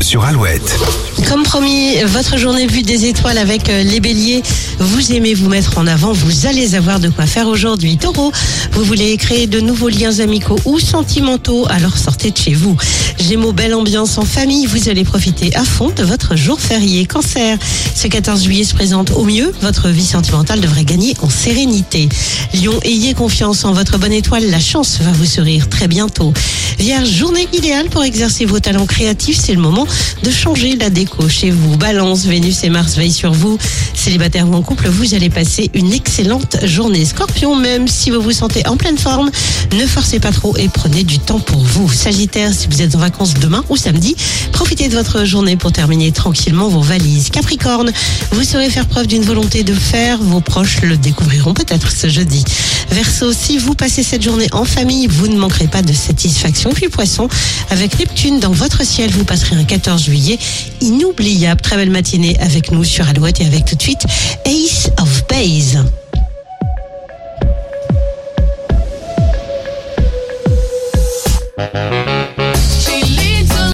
sur Alouette. Comme promis, votre journée vue des étoiles avec euh, les béliers. Vous aimez vous mettre en avant, vous allez avoir de quoi faire aujourd'hui. Taureau, vous voulez créer de nouveaux liens amicaux ou sentimentaux, alors sortez de chez vous. Gémeaux, belle ambiance en famille, vous allez profiter à fond de votre jour férié. Cancer, ce 14 juillet se présente au mieux, votre vie sentimentale devrait gagner en sérénité. Lion, ayez confiance en votre bonne étoile, la chance va vous sourire très bientôt. Vierge, journée idéale pour exercer vos talents créatifs, c'est le moment de changer la déco chez vous. Balance, Vénus et Mars veillent sur vous. Célibataire ou en couple, vous allez passer une excellente journée. Scorpion, même si vous vous sentez en pleine forme, ne forcez pas trop et prenez du temps pour vous. Sagittaire, si vous êtes en vacances demain ou samedi. Profitez de votre journée pour terminer tranquillement vos valises. Capricorne, vous saurez faire preuve d'une volonté de faire. Vos proches le découvriront peut-être ce jeudi. Verseau, si vous passez cette journée en famille, vous ne manquerez pas de satisfaction. Puis Poisson, avec Neptune dans votre ciel, vous passerez un 14 juillet inoubliable. Très belle matinée avec nous sur Alouette et avec tout de suite Ace of Base.